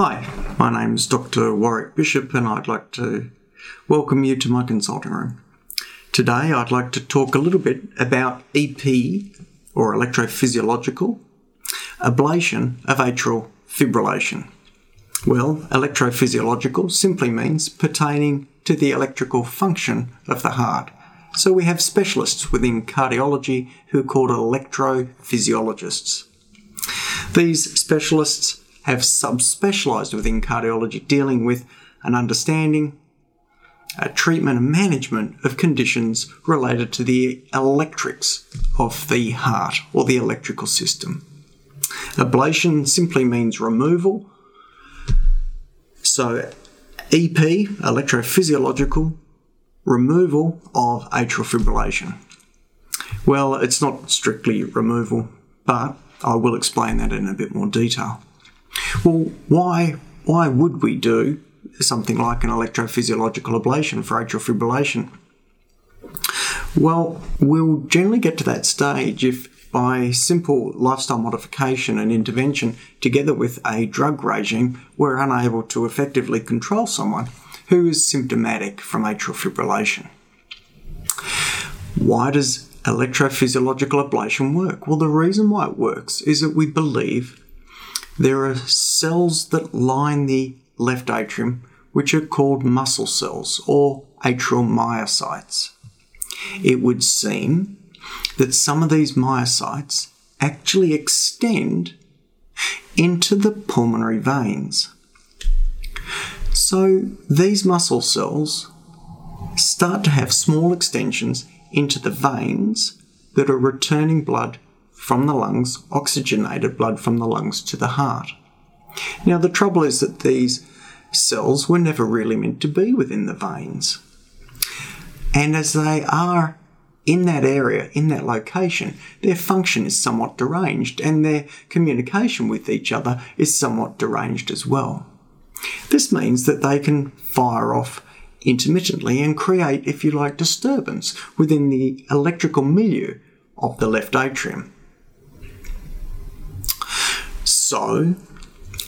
Hi, my name is Dr. Warwick Bishop, and I'd like to welcome you to my consulting room. Today, I'd like to talk a little bit about EP or electrophysiological ablation of atrial fibrillation. Well, electrophysiological simply means pertaining to the electrical function of the heart. So we have specialists within cardiology who are called electrophysiologists. These specialists have subspecialized within cardiology, dealing with an understanding, a treatment and management of conditions related to the electrics of the heart or the electrical system. Ablation simply means removal. So, EP, electrophysiological removal of atrial fibrillation. Well, it's not strictly removal, but I will explain that in a bit more detail. Well, why why would we do something like an electrophysiological ablation for atrial fibrillation? Well, we'll generally get to that stage if by simple lifestyle modification and intervention, together with a drug regime, we're unable to effectively control someone who is symptomatic from atrial fibrillation. Why does electrophysiological ablation work? Well, the reason why it works is that we believe there are cells that line the left atrium, which are called muscle cells or atrial myocytes. It would seem that some of these myocytes actually extend into the pulmonary veins. So these muscle cells start to have small extensions into the veins that are returning blood from the lungs, oxygenated blood from the lungs to the heart. Now, the trouble is that these cells were never really meant to be within the veins. And as they are in that area, in that location, their function is somewhat deranged and their communication with each other is somewhat deranged as well. This means that they can fire off intermittently and create, if you like, disturbance within the electrical milieu of the left atrium. So,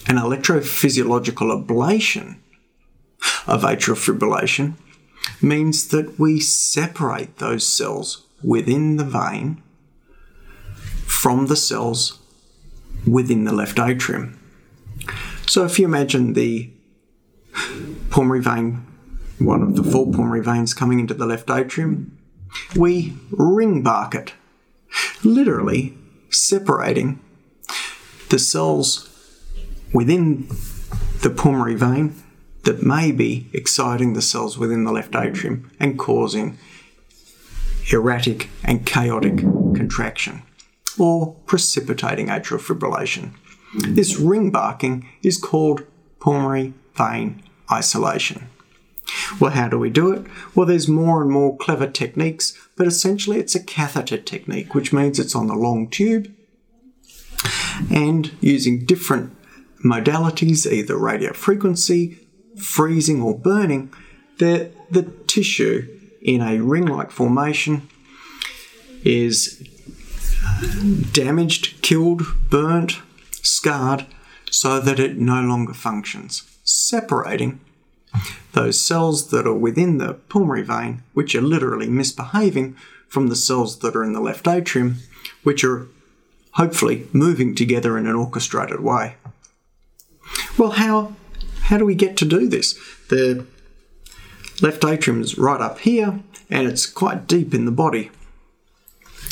an electrophysiological ablation of atrial fibrillation means that we separate those cells within the vein from the cells within the left atrium. So, if you imagine the pulmonary vein, one of the four pulmonary veins coming into the left atrium, we ring bark it, literally separating the cells within the pulmonary vein that may be exciting the cells within the left atrium and causing erratic and chaotic contraction or precipitating atrial fibrillation. This ring barking is called pulmonary vein isolation. Well, how do we do it? Well, there's more and more clever techniques, but essentially it's a catheter technique, which means it's on the long tube and using different modalities, either radio frequency, freezing, or burning, the, the tissue in a ring like formation is uh, damaged, killed, burnt, scarred, so that it no longer functions, separating those cells that are within the pulmonary vein, which are literally misbehaving, from the cells that are in the left atrium, which are hopefully moving together in an orchestrated way. Well, how, how do we get to do this? The left atrium is right up here and it's quite deep in the body.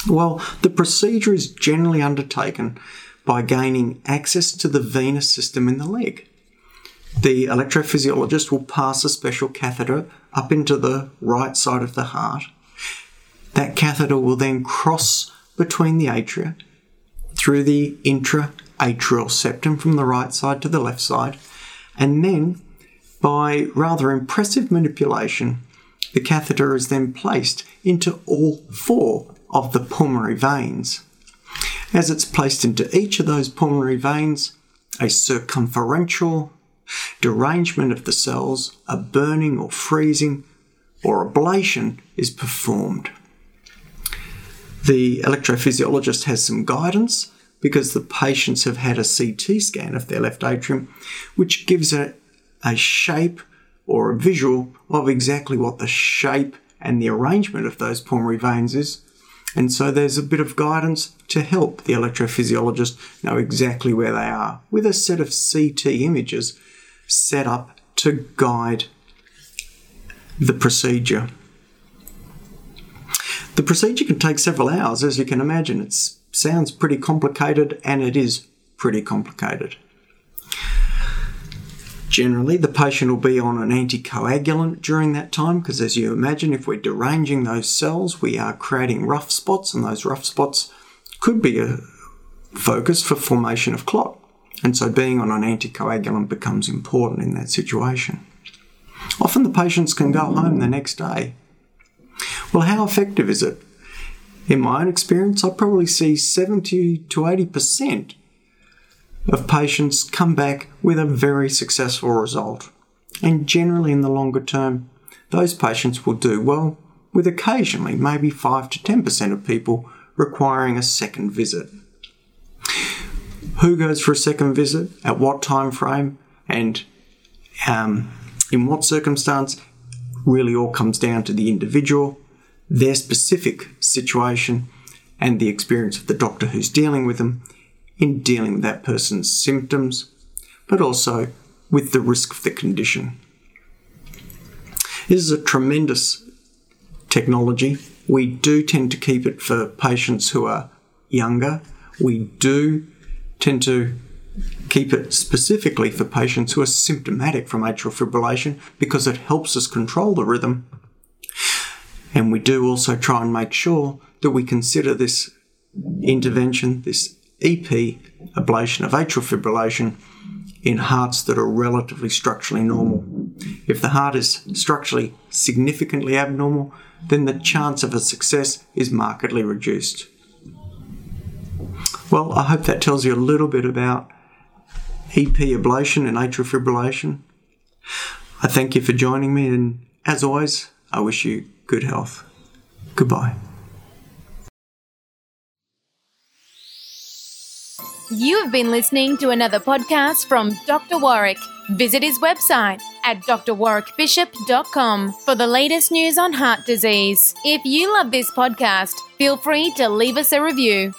Well, the procedure is generally undertaken by gaining access to the venous system in the leg. The electrophysiologist will pass a special catheter up into the right side of the heart. That catheter will then cross between the atria through the intra atrial septum from the right side to the left side, and then by rather impressive manipulation, the catheter is then placed into all four of the pulmonary veins. As it's placed into each of those pulmonary veins, a circumferential derangement of the cells, a burning or freezing or ablation is performed. The electrophysiologist has some guidance because the patients have had a CT scan of their left atrium, which gives a, a shape or a visual of exactly what the shape and the arrangement of those pulmonary veins is. And so there's a bit of guidance to help the electrophysiologist know exactly where they are with a set of CT images set up to guide the procedure. The procedure can take several hours, as you can imagine. It sounds pretty complicated, and it is pretty complicated. Generally, the patient will be on an anticoagulant during that time because, as you imagine, if we're deranging those cells, we are creating rough spots, and those rough spots could be a focus for formation of clot. And so, being on an anticoagulant becomes important in that situation. Often, the patients can go home the next day. Well, how effective is it? In my own experience, I probably see 70 to 80% of patients come back with a very successful result. And generally, in the longer term, those patients will do well, with occasionally maybe 5 to 10% of people requiring a second visit. Who goes for a second visit, at what time frame, and um, in what circumstance really all comes down to the individual, their specific situation, and the experience of the doctor who's dealing with them in dealing with that person's symptoms, but also with the risk of the condition. This is a tremendous technology. We do tend to keep it for patients who are younger. We do tend to keep it specifically for patients who are symptomatic from atrial fibrillation because it helps us control the rhythm. And we do also try and make sure that we consider this intervention, this EP ablation of atrial fibrillation in hearts that are relatively structurally normal. If the heart is structurally significantly abnormal, then the chance of a success is markedly reduced. Well, I hope that tells you a little bit about EP ablation and atrial fibrillation. I thank you for joining me, and as always, I wish you good health. Goodbye. You have been listening to another podcast from Dr. Warwick. Visit his website at drwarwickbishop.com for the latest news on heart disease. If you love this podcast, feel free to leave us a review.